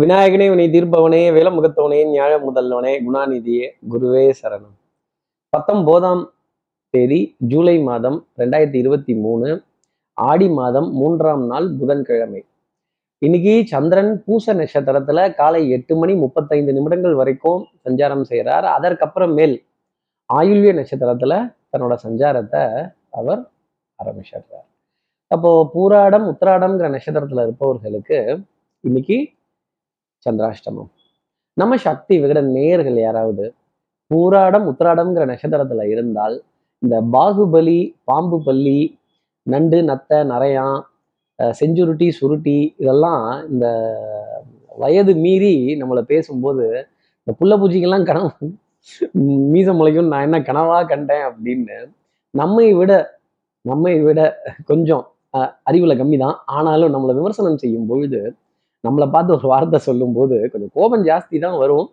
விநாயகனே வினை தீர்ப்பவனே விலமுகத்தவனே ஞாழ முதல்வனே குணாநிதியே குருவே சரணம். பத்தொம்போதாம் தேதி ஜூலை மாதம் ரெண்டாயிரத்தி இருபத்தி மூணு ஆடி மாதம் மூன்றாம் நாள் புதன்கிழமை. இன்னைக்கு சந்திரன் பூச நட்சத்திரத்துல காலை எட்டு மணி முப்பத்தைந்து நிமிடங்கள் வரைக்கும் சஞ்சாரம் செய்கிறார் அதற்கப்புறம் மேல் ஆயுள்விய நட்சத்திரத்துல தன்னோட சஞ்சாரத்தை அவர் ஆரம்பிச்சிடுறார். அப்போ பூராடம் உத்திராடம்ங்கிற நட்சத்திரத்துல இருப்பவர்களுக்கு இன்னைக்கு சந்திராஷ்டமம். நம்ம சக்தி விகட நேயர்கள் யாராவது பூராடம் உத்திராடம்ங்கிற நட்சத்திரத்துல இருந்தால் இந்த பாகுபலி பாம்பு பள்ளி நண்டு நத்தை நரையான் அஹ் செஞ்சுருட்டி சுருட்டி இதெல்லாம் இந்த வயது மீறி நம்மளை பேசும்போது இந்த புள்ள பூச்சிக்கெல்லாம் கனவு மீச முளைக்கும் நான் என்ன கனவா கண்டேன் அப்படின்னு நம்மை விட நம்மை விட கொஞ்சம் அஹ், அறிவுல கம்மி தான் ஆனாலும் நம்மளை விமர்சனம் செய்யும் பொழுது நம்மளை பார்த்து ஒரு வார்த்தை சொல்லும்போது கொஞ்சம் கோபம் ஜாஸ்தி தான் வரும்.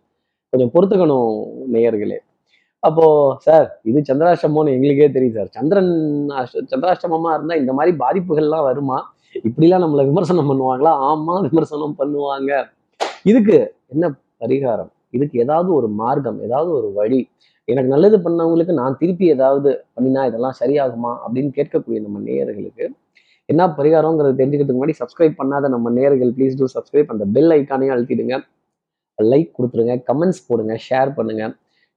கொஞ்சம் பொறுத்துக்கணும் நேயர்களே. அப்போ சார் இது சந்திராஷ்டமோன்னு எங்களுக்கே தெரியும் சார். சந்திரன் சந்திராஷ்டமமா இருந்தா இந்த மாதிரி பாதிப்புகள்லாம் வருமா? இப்படிலாம் நம்மளை விமர்சனம் பண்ணுவாங்களா? ஆமா விமர்சனம் பண்ணுவாங்க. இதுக்கு என்ன பரிகாரம்? இதுக்கு ஏதாவது ஒரு மார்க்கம் ஏதாவது ஒரு வழி. எனக்கு நல்லது பண்ணவங்களுக்கு நான் திருப்பி ஏதாவது பண்ணினா இதெல்லாம் சரியாகுமா? அப்படின்னு கேட்கக்கூடிய நம்ம நேயர்களுக்கு என்ன பரிகாரங்கிறது தெரிஞ்சுக்கிறதுக்கு முன்னாடி சப்ஸ்கிரைப் பண்ணாத நம்ம நேர்கள் ப்ளீஸ் டூ சப்ஸ்கிரைப் அந்த பெல் ஐக்கானையும் அழுத்திடுங்க. லைக் கொடுத்துருங்க கமெண்ட்ஸ் போடுங்க ஷேர் பண்ணுங்க.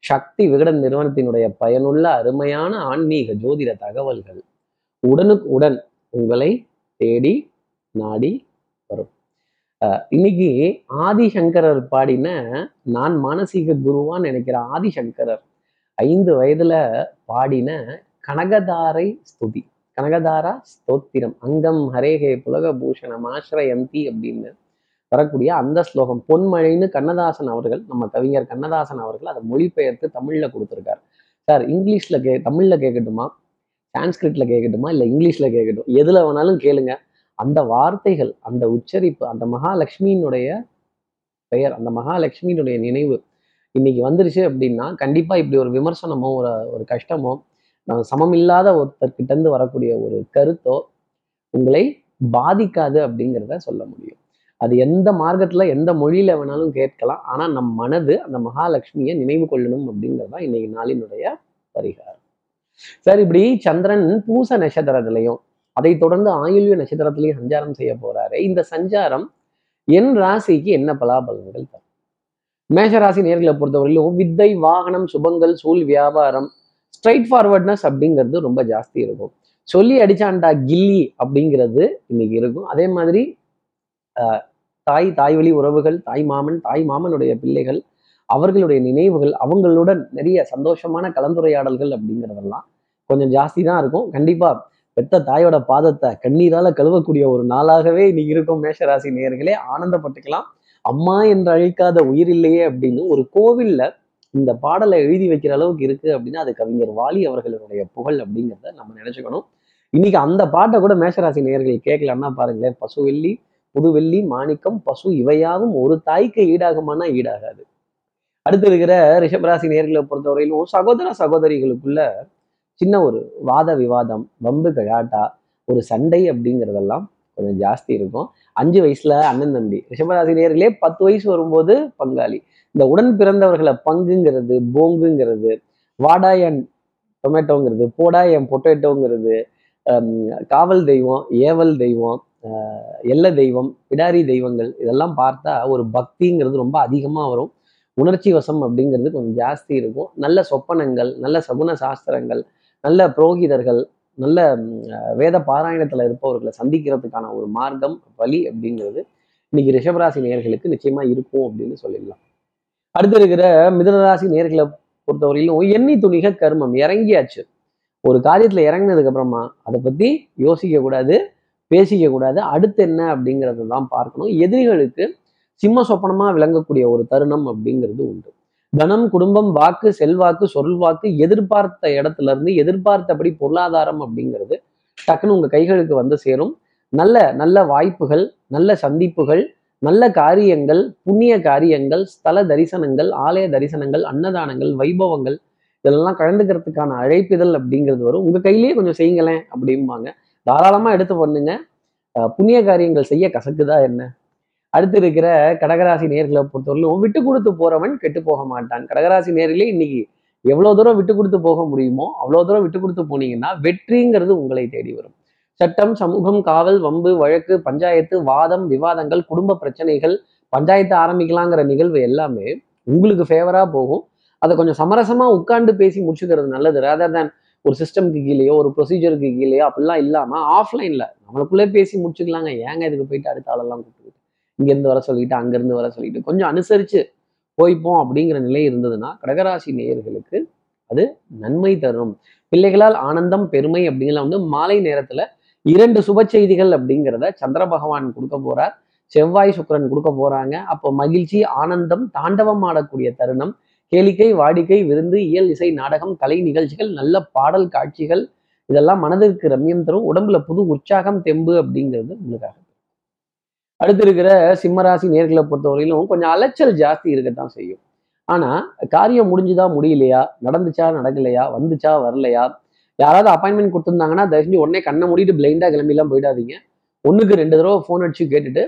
சக்தி விகடன் நிறுவனத்தினுடைய பயனுள்ள அருமையான ஆன்மீக ஜோதிட தகவல்கள் உடனுக்கு உடன் உங்களை தேடி நாடி வரும். இன்னைக்கு ஆதிசங்கரர் பாடின நான் மானசீக குருவான்னு நினைக்கிற ஆதிசங்கரர் ஐந்து வயதுல பாடின கனகதாரை ஸ்துதி. கனகதாரா ஸ்தோத்திரம். அங்கம் ஹரேகே புலக பூஷணம் ஆசிரயந்தி அப்படின்னு வரக்கூடிய அந்த ஸ்லோகம். பொன்மழைன்னு கண்ணதாசன் அவர்கள் நம்ம கவிஞர் கண்ணதாசன் அவர்கள் அதை மொழிபெயர்த்து தமிழ்ல கொடுத்துருக்காரு. சார் இங்கிலீஷ்ல கே தமிழ்ல கேட்கட்டுமா சான்ஸ்கிரிட்ல கேட்கட்டுமா இல்லை இங்கிலீஷ்ல கேட்கட்டும் எதுல வேணாலும் கேளுங்க. அந்த வார்த்தைகள் அந்த உச்சரிப்பு அந்த மகாலட்சுமியினுடைய பெயர் அந்த மகாலட்சுமியினுடைய நினைவு இன்னைக்கு வந்துருச்சு அப்படின்னா கண்டிப்பா இப்படி ஒரு விமர்சனமோ ஒரு ஒரு கஷ்டமோ சமமில்லாத ஒருத்தர்கிட்ட இருந்து வரக்கூடிய ஒரு கருத்தோ உங்களை பாதிக்காது அப்படிங்கிறத சொல்ல முடியும். அது எந்த மார்க்கத்துல எந்த மொழியில வேணாலும் கேட்கலாம். ஆனா நம் மனது அந்த மகாலட்சுமியை நினைவு கொள்ளணும் அப்படிங்கிறது தான் இன்னைக்கு நாளினுடைய பரிகாரம். சார் இப்படி சந்திரன் பூச நட்சத்திரத்திலையும் அதை தொடர்ந்து ஆயுள்ய நட்சத்திரத்திலையும் சஞ்சாரம் செய்ய போறாரு. இந்த சஞ்சாரம் என் ராசிக்கு என்ன பலாபலன்கள் தரும்? மேஷராசி நேர்களை பொறுத்தவரையிலும் வித்தை வாகனம் சுபங்கள் சூழ் வியாபாரம் ஸ்ட்ரைட் ஃபார்வர்ட்னஸ் அப்படிங்கிறது ரொம்ப ஜாஸ்தி இருக்கும். சொல்லி அடிச்சாண்டா கில்லி அப்படிங்கிறது இன்னைக்கு இருக்கும். அதே மாதிரி ஆஹ், தாய் தாய் வழி உறவுகள் தாய் மாமன் தாய் மாமனுடைய பிள்ளைகள் அவர்களுடைய நினைவுகள் அவங்களுடன் நிறைய சந்தோஷமான கலந்துரையாடல்கள் அப்படிங்கிறதெல்லாம் கொஞ்சம் ஜாஸ்தி தான் இருக்கும். கண்டிப்பா பெத்த தாயோட பாதத்தை கண்ணீரால கழுவக்கூடிய ஒரு நாளாகவே இன்னைக்கு இருக்கும் மேஷராசி நேயர்களே. ஆனந்தப்பட்டுக்கலாம். அம்மா என்று அழைக்காத உயிர் இல்லையே அப்படின்னு ஒரு கோவில்ல இந்த பாடலை எழுதி வைக்கிற அளவுக்கு இருக்கு அப்படின்னா அது கவிஞர் வாலி அவர்களுடைய புகழ் அப்படிங்கிறத நம்ம நினைச்சுக்கணும். இன்னைக்கு அந்த பாட்டை கூட மேஷராசி நேர்கள் கேட்கலாம்னா பாருங்களேன் பசுவெள்ளி புதுவெள்ளி மாணிக்கம் பசு இவையாவும் ஒரு தாய்க்கு ஈடாகுமானா ஈடாகாது. அடுத்து இருக்கிற ரிஷபராசி நேர்களை பொறுத்தவரையிலும் சகோதர சகோதரிகளுக்குள்ள சின்ன ஒரு வாத விவாதம் வம்பு கழாட்டா ஒரு சண்டை அப்படிங்கிறதெல்லாம் கொஞ்சம் ஜாஸ்தி இருக்கும். அஞ்சு வயசுல அண்ணன் தம்பி ரிஷபராசி நேர்களே பத்து வயசு வரும்போது பங்காளி இந்த உடன் பிறந்தவர்களை பங்குங்கிறது போங்குங்கிறது வாடா என் டொமேட்டோங்கிறது போடா என் பொட்டேட்டோங்கிறது காவல் தெய்வம் ஏவல் தெய்வம் எல்ல தெய்வம் பிடாரி தெய்வங்கள் இதெல்லாம் பார்த்தா ஒரு பக்திங்கிறது ரொம்ப அதிகமாக வரும். உணர்ச்சி வசம் அப்படிங்கிறது கொஞ்சம் ஜாஸ்தி இருக்கும். நல்ல சொப்பனங்கள் நல்ல சகுன சாஸ்திரங்கள் நல்ல புரோகிதர்கள் நல்ல வேத பாராயணத்தில் இருப்பவர்களை சந்திக்கிறதுக்கான ஒரு மார்க்கம் வழி அப்படிங்கிறது இன்னைக்கு ரிஷபராசி நேர்களுக்கு நிச்சயமாக இருக்கும் அப்படின்னு சொல்லிடலாம். அடுத்து இருக்கிற மிதனராசி நேர்களை பொறுத்தவரையிலும் எண்ணி துணிக கர்மம். இறங்கியாச்சு. ஒரு காரியத்துல இறங்கினதுக்கு அப்புறமா அதை பத்தி யோசிக்க கூடாது பேசிக்க கூடாது. அடுத்து என்ன அப்படிங்கிறத தான் பார்க்கணும். எதிரிகளுக்கு சிம்ம சொப்பனமா விளங்கக்கூடிய ஒரு தருணம் அப்படிங்கிறது உண்டு. தனம் குடும்பம் வாக்கு செல்வாக்கு சொல்வாக்கு எதிர்பார்த்த இடத்துல இருந்து எதிர்பார்த்தபடி பொருளாதாரம் அப்படிங்கிறது டக்குன்னு உங்க கைகளுக்கு வந்து சேரும். நல்ல நல்ல வாய்ப்புகள் நல்ல சந்திப்புகள் நல்ல காரியங்கள் புண்ணிய காரியங்கள் ஸ்தல தரிசனங்கள் ஆலய தரிசனங்கள் அன்னதானங்கள் வைபவங்கள் இதெல்லாம் கலந்துக்கிறதுக்கான அழைப்பிதழ் அப்படிங்கிறது வரும். உங்க கையிலேயே கொஞ்சம் செய்யுங்களேன் அப்படிம்பாங்க. தாராளமா எடுத்து பண்ணுங்க. புண்ணிய காரியங்கள் செய்ய கசக்குதா என்ன? அடுத்து இருக்கிற கடகராசி நேர்களை பொறுத்தவரையிலும் விட்டு கொடுத்து போறவன் கெட்டு போக மாட்டான். கடகராசி நேர்களே இன்னைக்கு எவ்வளவு தூரம் விட்டு கொடுத்து போக முடியுமோ அவ்வளவு தூரம் விட்டு கொடுத்து போனீங்கன்னா வெற்றிங்கிறது உங்களை தேடி வரும். சட்டம் சமூகம் காவல் வம்பு வழக்கு பஞ்சாயத்து வாதம் விவாதங்கள் குடும்ப பிரச்சனைகள் பஞ்சாயத்து ஆரம்பிக்கலாங்கிற நிகழ்வு எல்லாமே உங்களுக்கு ஃபேவரா போகும். அதை கொஞ்சம் சமரசமா உட்காந்து பேசி முடிச்சுக்கிறது நல்லது. ரேதர் தேன் ஒரு சிஸ்டம்க்கு கீழேயோ ஒரு ப்ரொசீஜருக்கு கீழேயோ அப்படிலாம் இல்லாம ஆஃப்லைன்ல நம்மளுக்குள்ளே பேசி முடிச்சுக்கலாங்க. ஏங்க இதுக்கு போயிட்டு அடுத்த ஆளெல்லாம் கூப்பிட்டு இங்கேருந்து வர சொல்லிட்டு அங்கேருந்து வர சொல்லிட்டு கொஞ்சம் அனுசரிச்சு போய்ப்போம் அப்படிங்கிற நிலை இருந்ததுன்னா கடகராசி நேயர்களுக்கு அது நன்மை தரும். பிள்ளைகளால் ஆனந்தம் பெருமை அப்படிங்கிற வந்து மாலை நேரத்துல இரண்டு சுப செய்திகள் அப்படிங்கிறத சந்திர பகவான் கொடுக்க போறார். செவ்வாய் சுக்கிரன் கொடுக்க போறாங்க. அப்போ மகிழ்ச்சி ஆனந்தம் தாண்டவம் ஆடக்கூடிய தருணம். கேளிக்கை வாடிக்கை விருந்து இயல் இசை நாடகம் கலை நிகழ்ச்சிகள் நல்ல பாடல் காட்சிகள். இதெல்லாம் மனதிற்கு ரம்யம் தரும். உடம்புல புது உற்சாகம் தெம்பு அப்படிங்கிறது உங்களுக்காக. அடுத்து இருக்கிற சிம்மராசி நேர்களை பொறுத்தவரையிலும் கொஞ்சம் அலைச்சல் ஜாஸ்தி இருக்கத்தான் செய்யும். ஆனா காரியம் முடிஞ்சுதா முடியலையா? நடந்துச்சா நடக்கலையா? வந்துச்சா வரலையா? யாராவது அப்பாயின்மெண்ட் கொடுத்துருந்தாங்கன்னா தயவு செஞ்சு உடனே கண்ணை மூடிட்டு பிளைண்டாக கிளம்பிலாம் போயிடாதீங்க. ஒன்றுக்கு ரெண்டு தடவை ஃபோன் அடிச்சு கேட்டுட்டு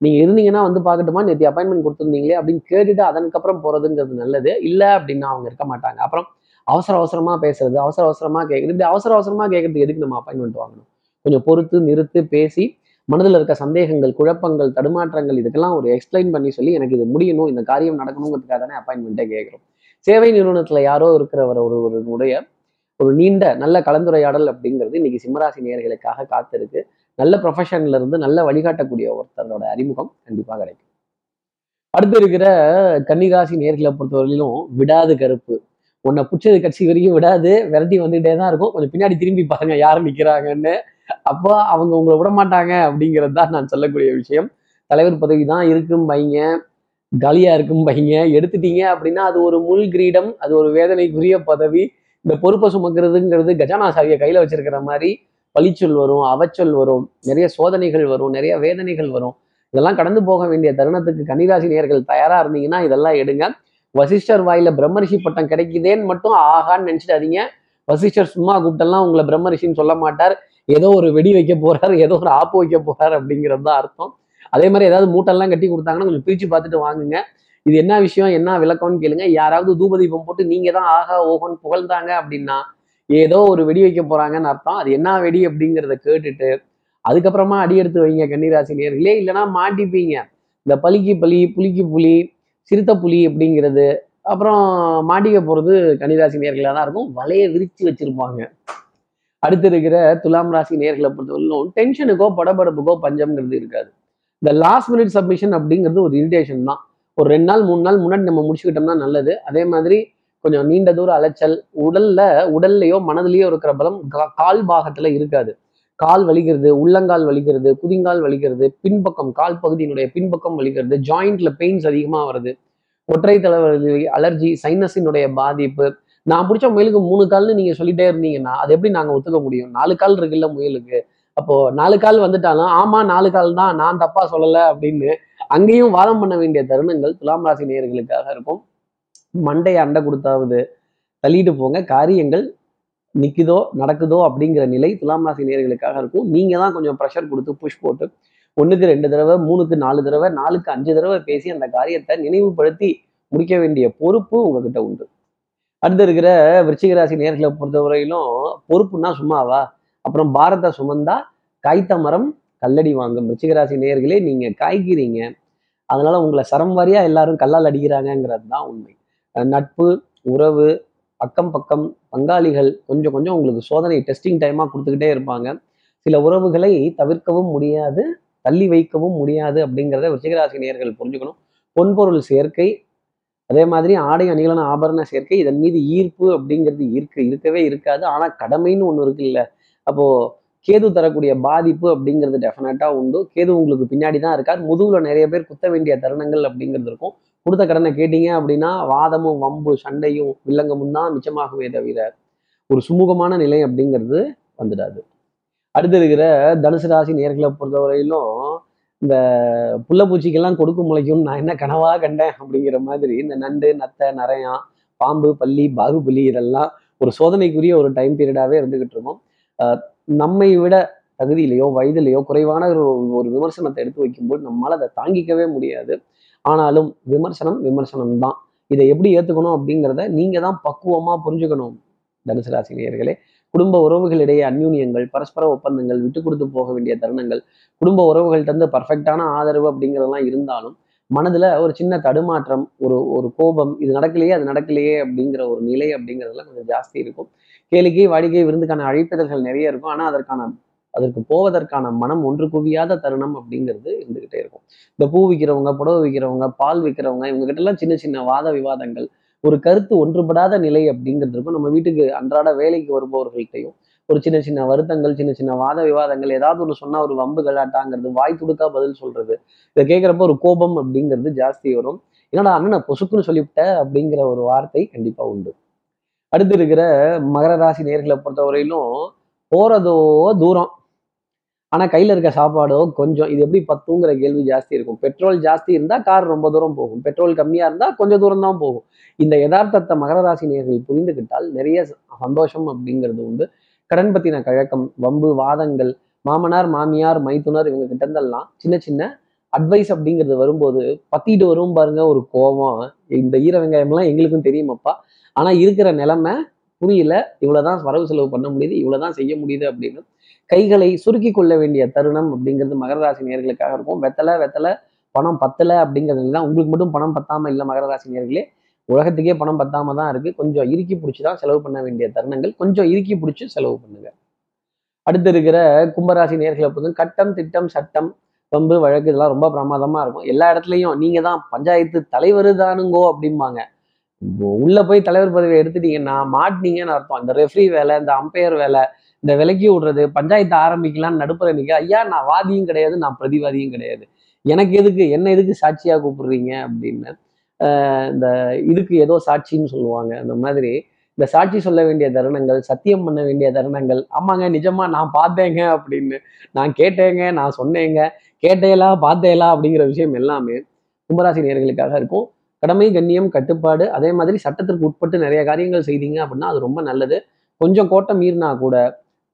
நீங்கள் இருந்தீங்கன்னா வந்து பார்க்கட்டுமா நேற்று அப்பாயின்மெண்ட் கொடுத்துருந்தீங்களே அப்படின்னு கேட்டுட்டு அதனுக்கப்புறம் போறதுங்கிறது நல்லது. இல்லை அப்படின்னா அவங்க இருக்க மாட்டாங்க. அப்புறம் அவசர அவசரமாக பேசுறது அவசர அவசரமாக கேட்குறது இப்படி அவசர அவசரமாக கேட்குறதுக்கு எதுக்கு நம்ம அப்பாயின்மெண்ட் வாங்கணும்? கொஞ்சம் பொறுத்து நிறுத்து பேசி மனதில் இருக்க சந்தேகங்கள் குழப்பங்கள் தடுமாற்றங்கள் இதுக்கெல்லாம் ஒரு எக்ஸ்பிளைன் பண்ணி சொல்லி எனக்கு இது முடியணும் இந்த காரியம் நடக்கணுங்கிறதுக்காக தானே அப்பாயின்மெண்ட்டே கேட்குறோம் சேவை நிறுவனத்தில் யாரோ இருக்கிறவர் ஒரு ஒரு உடைய ஒரு நீண்ட நல்ல கலந்துரையாடல் அப்படிங்கிறது இன்னைக்கு சிம்மராசி நேர்களுக்காக காத்திருக்கு. நல்ல ப்ரொஃபஷன்ல இருந்து நல்ல வழிகாட்டக்கூடிய ஒருத்தரோட அறிமுகம் கண்டிப்பாக கிடைக்கும். அடுத்து இருக்கிற கன்னிராசி நேர்களை பொறுத்தவரையிலும் விடாது கருப்பு. உன்னை பிடிச்சது கட்சி வரைக்கும் விடாது விரட்டி வந்துகிட்டே தான் இருக்கும். கொஞ்சம் பின்னாடி திரும்பி பாருங்க யார் நிற்கிறாங்கன்னு அப்போ அவங்க உங்களை விட மாட்டாங்க அப்படிங்கிறது தான் நான் சொல்லக்கூடிய விஷயம். தலைவர் பதவி தான் இருக்கும் பையங்க காலியா இருக்கும் பையங்க எடுத்துட்டீங்க அப்படின்னா அது ஒரு முள் கிரீடம் அது ஒரு வேதனைக்குரிய பதவி. இந்த பொறுப்பை சுமக்கிறதுங்கிறது கஜானா சாவியை கையில வச்சிருக்கிற மாதிரி பழிச்சொல் வரும் அவச்சொல் வரும் நிறைய சோதனைகள் வரும் நிறைய வேதனைகள் வரும். இதெல்லாம் கடந்து போக வேண்டிய தருணத்துக்கு கன்னிராசி நேர்கள் தயாரா இருந்தீங்கன்னா இதெல்லாம் எடுங்க. வசிஷ்டர் வாயில பிரம்மரிஷி பட்டம் கிடைக்குதேன்னு மட்டும் ஆகான்னு நினைச்சிடாதீங்க. வசிஷ்டர் சும்மா கூப்பிட்டெல்லாம் உங்களை பிரம்மரிஷின்னு சொல்ல மாட்டார். ஏதோ ஒரு வெடி வைக்க போறாரு ஏதோ ஒரு ஆப்பு வைக்க போறாரு அப்படிங்கிறது தான் அர்த்தம். அதே மாதிரி ஏதாவது மூட்டெல்லாம் கட்டி கொடுத்தாங்கன்னா கொஞ்சம் பிரிச்சு பார்த்துட்டு வாங்குங்க. இது என்ன விஷயம் என்ன விளக்கம்னு கேளுங்க. யாராவது தூபதீபம் போட்டு நீங்க தான் ஆகா ஓஹோன்னு புகழ்ந்தாங்க அப்படின்னா ஏதோ ஒரு வெடி வைக்க போறாங்கன்னு அர்த்தம். அது என்ன வெடி அப்படிங்கிறத கேட்டுட்டு அதுக்கப்புறமா அடி எடுத்து வைங்க கன்னிராசி நேர்களே இல்லைன்னா மாட்டிப்பீங்க. இந்த பலிக்கு பலி புலிக்கு புலி சிறுத்தை புலி அப்படிங்கிறது அப்புறம் மாட்டிக்க போறது கன்னிராசி நேர்களாக தான் இருக்கும். வலையை விரிச்சு வச்சிருப்பாங்க. அடுத்து இருக்கிற துலாம் ராசி நேர்களை பொறுத்தவரையிலும் டென்ஷனுக்கோ படபடப்புக்கோ பஞ்சம்ங்கிறது இருக்காது. இந்த லாஸ்ட் மினிட் சப்மிஷன் அப்படிங்கிறது ஒரு இரிட்டேஷன் தான். ஒரு ரெண்டு நாள் மூணு நாள் முன்னாடி நம்ம முடிச்சுக்கிட்டோம்னா நல்லது. அதே மாதிரி கொஞ்சம் நீண்ட தூர அலைச்சல் உடல்ல உடல்லையோ மனதிலேயோ இருக்கிற பலம் கால் பாகத்துல இருக்காது. கால் வலிக்கிறது உள்ளங்கால் வலிக்கிறது குதிங்கால் வலிக்கிறது பின்பக்கம் கால் பகுதியினுடைய பின்பக்கம் வலிக்கிறது ஜாயிண்ட்ல பெயின்ஸ் அதிகமாக வருது. ஒற்றை தலைவலி அலர்ஜி சைனஸினுடைய பாதிப்பு. நான் பிடிச்ச முயலுக்கு மூணு கால்னு நீங்க சொல்லிட்டே இருந்தீங்கன்னா அது எப்படி நாங்க ஒத்துக்க முடியும்? நாலு கால் இருக்குல்ல முயலுக்கு. அப்போ நாலு கால் வந்துட்டாலும் ஆமா நாலு கால் தான் நான் தப்பா சொல்லலை அப்படின்னு அங்கேயும் வாதம் பண்ண வேண்டிய தருணங்கள் துலாம் ராசி நேயர்களுக்காக இருக்கும். மண்டையை அண்டை கொடுத்தாவது தள்ளிட்டு போங்க. காரியங்கள் நிற்குதோ நடக்குதோ அப்படிங்கிற நிலை துலாம் ராசி நேயர்களுக்காக இருக்கும். நீங்க தான் கொஞ்சம் ப்ரெஷர் கொடுத்து புஷ் போட்டு ஒண்ணுக்கு ரெண்டு தடவை மூணுக்கு நாலு தடவை நாலுக்கு அஞ்சு தடவை பேசி அந்த காரியத்தை நினைவுபடுத்தி முடிக்க வேண்டிய பொறுப்பு உங்ககிட்ட உண்டு. அடுத்து இருக்கிற விருச்சிக ராசி நேர்களை பொறுத்தவரையிலும் பொறுப்புன்னா சும்மாவா? அப்புறம் பாரத சுமந்தா காய்த்த மரம் கல்லடி வாங்கும். விருச்சிக ராசி நேயர்களே நீங்க காய்க்கிறீங்க. அதனால உங்களை சரம் வாரியா எல்லாரும் கல்லால் அடிக்கிறாங்கங்கிறது தான் உண்மை நட்பு உறவு அக்கம் பக்கம் பங்காளிகள் கொஞ்சம் கொஞ்சம் உங்களுக்கு சோதனை டெஸ்டிங் டைமா கொடுத்துக்கிட்டே இருப்பாங்க. சில உறவுகளை தவிர்க்கவும் முடியாது தள்ளி வைக்கவும் முடியாது அப்படிங்கிறத விருச்சிகராசி நேர்கள் புரிஞ்சுக்கணும். பொன்பொருள் சேர்க்கை அதே மாதிரி ஆடை அணிகலன ஆபரண சேர்க்கை இதன் மீது ஈர்ப்பு அப்படிங்கிறது இருக்கு இருக்கவே இருக்காது. ஆனால் கடமைன்னு ஒன்று இருக்கு இல்லை அப்போது கேது தரக்கூடிய பாதிப்பு அப்படிங்கிறது டெஃபினட்டாக உண்டு. கேது உங்களுக்கு பின்னாடி தான் இருக்கார். முதுகுல நிறைய பேர் குத்த வேண்டிய தருணங்கள் அப்படிங்கிறது இருக்கும். கொடுத்த கடனை கேட்டீங்க அப்படின்னா வாதமும் வம்பு சண்டையும் வில்லங்கமும் தான் மிச்சமாகுமே தவிர ஒரு சுமூகமான நிலை அப்படிங்கிறது வந்துடாது. அடுத்து இருக்கிற தனுசு ராசி நேர்களை பொறுத்தவரையிலும் இந்த புள்ளப்பூச்சிக்கெல்லாம் கொடுக்கு முளைக்கும் நான் என்ன கனவா கண்டேன் அப்படிங்கிற மாதிரி இந்த நண்டு நத்தை நரையான் பாம்பு பள்ளி பாகுபலி இதெல்லாம் ஒரு சோதனைக்குரிய ஒரு டைம் பீரியடாவே இருந்துகிட்டு இருக்கோம். அஹ் நம்மை விட தகுதியிலையோ வயதிலையோ குறைவான ஒரு ஒரு விமர்சனத்தை எடுத்து வைக்கும்போது நம்மளால் அதை தாங்கிக்கவே முடியாது. ஆனாலும் விமர்சனம் விமர்சனம் தான். இதை எப்படி ஏத்துக்கணும் அப்படிங்கிறத நீங்க தான் பக்குவமாக புரிஞ்சுக்கணும் தனுசு ராசி நேயர்களே. குடும்ப உறவுகளிடையே அந்யூன்யங்கள் பரஸ்பர ஒப்பந்தங்கள் விட்டு கொடுத்து போக வேண்டிய தருணங்கள் குடும்ப உறவுகள் தந்து பர்ஃபெக்டான ஆதரவு அப்படிங்கிறதெல்லாம் இருந்தாலும் மனதுல ஒரு சின்ன தடுமாற்றம் ஒரு ஒரு கோபம் இது நடக்கலையே அது நடக்கலையே அப்படிங்கிற ஒரு நிலை அப்படிங்கிறதுலாம் கொஞ்சம் ஜாஸ்தி இருக்கும். கேளிக்கை வாடிக்கை விருந்துக்கான அழைப்பிதழ்கள் நிறைய இருக்கும். ஆனா அதற்கான அதற்கு போவதற்கான மனம் ஒன்று குவியாத தருணம் அப்படிங்கிறது இருந்துகிட்டே இருக்கும். இந்த பூ விற்கிறவங்க புடவை விற்கிறவங்க பால் விற்கிறவங்க இவங்க கிட்ட எல்லாம் சின்ன சின்ன வாத விவாதங்கள் ஒரு கருத்து ஒன்றுபடாத நிலை அப்படிங்கிறது இருக்கும். நம்ம வீட்டுக்கு அன்றாட வேலைக்கு வருபவர்கள்ட்டையும் ஒரு சின்ன சின்ன வருத்தங்கள் சின்ன சின்ன வாத விவாதங்கள் ஏதாவது ஒன்று சொன்னா ஒரு வம்பு கலாட்டாங்கிறது வாய் துடுக்கா பதில் சொல்றது. இதை கேட்குறப்ப ஒரு கோபம் அப்படிங்கிறது ஜாஸ்தி வரும். என்னடா அண்ணனை பொசுக்குன்னு சொல்லிவிட்ட அப்படிங்கிற ஒரு வார்த்தை கண்டிப்பா உண்டு. அடுத்து இருக்கிற மகர ராசி நேர்களை பொறுத்தவரையிலும் போறதோ தூரம். ஆனா கையில இருக்க சாப்பாடோ கொஞ்சம் இது எப்படி பத்துங்கிற கேள்வி ஜாஸ்தி இருக்கும். பெட்ரோல் ஜாஸ்தி இருந்தா கார் ரொம்ப தூரம் போகும். பெட்ரோல் கம்மியா இருந்தால் கொஞ்சம் தூரம் தான் போகும். இந்த யதார்த்தத்தை மகர ராசி நேர்கள் புரிந்துகிட்டால் நிறைய சந்தோஷம் அப்படிங்கிறது உண்டு. கடன் பத்தின கழக்கம் வம்பு வாதங்கள் மாமனார் மாமியார் மைத்துனர் இவங்க கிட்ட இருந்தெல்லாம் சின்ன சின்ன அட்வைஸ் அப்படிங்கிறது வரும்போது பத்திட்டு வரும் பாருங்க ஒரு கோபம் இந்த ஈர வெங்காயம்லாம் எங்களுக்கும் தெரியுமாப்பா? ஆனா இருக்கிற நிலைமை புரியல. இவ்வளவுதான் வரவு செலவு பண்ண முடியுது இவ்வளவுதான் செய்ய முடியுது அப்படின்னு கைகளை சுருக்கி கொள்ள வேண்டிய தருணம் அப்படிங்கிறது மகர ராசி நேர்களுக்காக இருக்கும். வெத்தலை வெத்தலை பணம் பத்தலை அப்படிங்கிறது தான் உங்களுக்கு மட்டும் பணம் பத்தாம இல்லை மகர ராசி நேர்களே. உலகத்துக்கே பணம் பத்தாம தான் இருக்கு. கொஞ்சம் இறுக்கி பிடிச்சி தான் செலவு பண்ண வேண்டிய தருணங்கள். கொஞ்சம் இறுக்கி பிடிச்சி செலவு பண்ணுங்க. அடுத்து இருக்கிற கும்பராசி நேர்களை பொறுத்து கட்டம் திட்டம் சட்டம் பம்பு வழக்கு இதெல்லாம் ரொம்ப பிரமாதமா இருக்கும். எல்லா இடத்துலையும் நீங்க தான் பஞ்சாயத்து தலைவர் தானுங்கோ அப்படிம்பாங்க. உள்ள போய் தலைவர் பதவியை எடுத்துட்டீங்கன்னா மாட்டினீங்கன்னு அர்த்தம். இந்த ரெஃப்ரி வேலை இந்த அம்பையர் வேலை இந்த விலக்கி விடுறது பஞ்சாயத்து ஆரம்பிக்கலாம்னு நடுப்புற நிக்க ஐயா நான் வாதியும் கிடையாது நான் பிரதிவாதியும் கிடையாது. எனக்கு எதுக்கு என்ன எதுக்கு சாட்சியா கூப்பிடுறீங்க? அப்படின்னு இந்த இதுக்கு ஏதோ சாட்சின்னு சொல்லுவாங்க. அந்த மாதிரி இந்த சாட்சி சொல்ல வேண்டிய தருணங்கள் சத்தியம் பண்ண வேண்டிய தருணங்கள் ஆமாங்க நிஜமா நான் பார்த்தேங்க அப்படின்னு நான் கேட்டேங்க நான் சொன்னேங்க கேட்டேலா பார்த்தேலா அப்படிங்கிற விஷயம் எல்லாமே கும்பராசி நேர்களுக்காக இருக்கும். கடமை கண்ணியம் கட்டுப்பாடு அதே மாதிரி சட்டத்திற்கு உட்பட்டு நிறைய காரியங்கள் செய்தீங்க அப்படின்னா அது ரொம்ப நல்லது. கொஞ்சம் கோட்டம் மீறினா கூட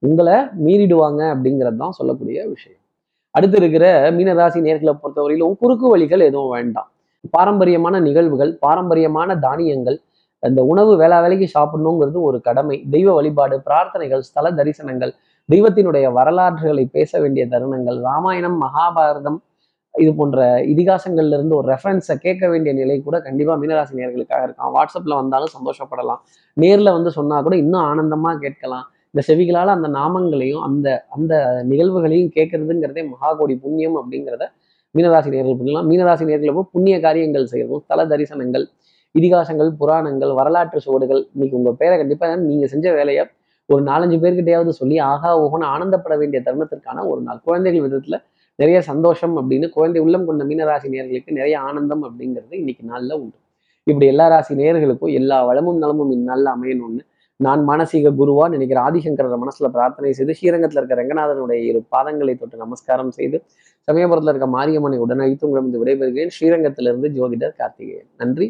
உங்களை மீறிடுவாங்க அப்படிங்கிறது தான் சொல்லக்கூடிய விஷயம். அடுத்து இருக்கிற மீனராசி நேர்களை பொறுத்தவரையிலும் குறுக்கு வழிகள் எதுவும் வேண்டாம். பாரம்பரியமான நிகழ்வுகள் பாரம்பரியமான தானியங்கள் அந்த உணவு வேளா வேலைக்கு சாப்பிடணுங்கிறது ஒரு கடமை. தெய்வ வழிபாடு பிரார்த்தனைகள் ஸ்தல தரிசனங்கள் தெய்வத்தினுடைய வரலாற்றுகளை பேச வேண்டிய தருணங்கள் ராமாயணம் மகாபாரதம் இது போன்ற இதிகாசங்கள்ல இருந்து ஒரு ரெஃபரன்ஸை கேட்க வேண்டிய நிலை கூட கண்டிப்பாக மீனராசி நேர்களுக்காக இருக்கலாம் வாட்ஸ்அப்பில் வந்தாலும் சந்தோஷப்படலாம். நேரில் வந்து சொன்னால் கூட இன்னும் ஆனந்தமாக கேட்கலாம். இந்த செவிகளால் அந்த நாமங்களையும் அந்த அந்த நிகழ்வுகளையும் கேட்கறதுங்கிறதே மகாகோடி புண்ணியம் அப்படிங்கிறத மீனராசி நேர்கள் பண்ணலாம் மீனராசி நேர்களுக்கு புண்ணிய காரியங்கள் செய்யணும் தல தரிசனங்கள் இதிகாசங்கள் புராணங்கள் வரலாற்று சுவடுகள் இன்னைக்கு உங்கள் பேரை கண்டிப்பாக நீங்கள் செஞ்ச வேலையை ஒரு நாலஞ்சு பேர்கிட்டையாவது சொல்லி ஆகா ஓகோன்னு ஆனந்தப்பட வேண்டிய தருணத்திற்கான ஒரு நாள். குழந்தைகள் விதத்தில் நிறைய சந்தோஷம் அப்படின்னு குழந்தை உள்ளம் கொண்ட மீனராசி நேர்களுக்கு நிறைய ஆனந்தம் அப்படிங்கிறது இன்னைக்கு நாளில் உண்டு. இப்படி எல்லா ராசி நேர்களுக்கும் எல்லா வளமும் நலமும் இந்நாளில் அமையணும்னு நான் மானசீக குருவா நினைக்கிற ஆதிசங்கரர் மனசுல பிரார்த்தனை செய்து ஸ்ரீரங்கத்தில் இருக்க ரங்கநாதனுடைய இரு பாதங்களை தொட்டு நமஸ்காரம் செய்து சமயபுரத்தில் இருக்க மாரியம்மனை உடனழித்து உங்களிடம் விடைபெறுகிறேன். ஸ்ரீரங்கத்திலிருந்து ஜோதிடர் கார்த்திகேயன். நன்றி.